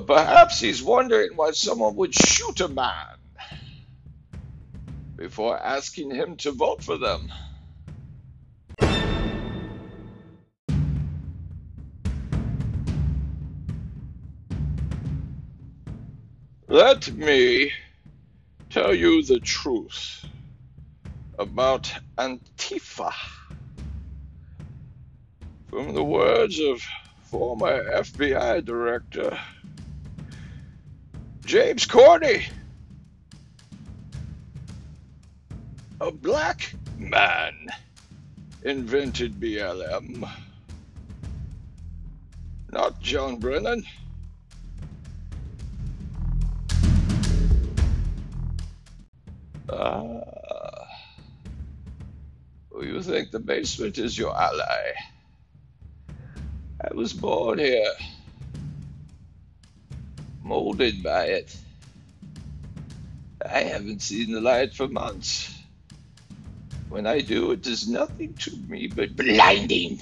Perhaps he's wondering why someone would shoot a man before asking him to vote for them. Let me tell you the truth about Antifa. From the words of former FBI Director James Comey, a black man invented BLM, not John Brennan. Ah. you think the basement is your ally? I was born here, molded by it. I haven't seen the light for months. When I do, it is nothing to me but blinding.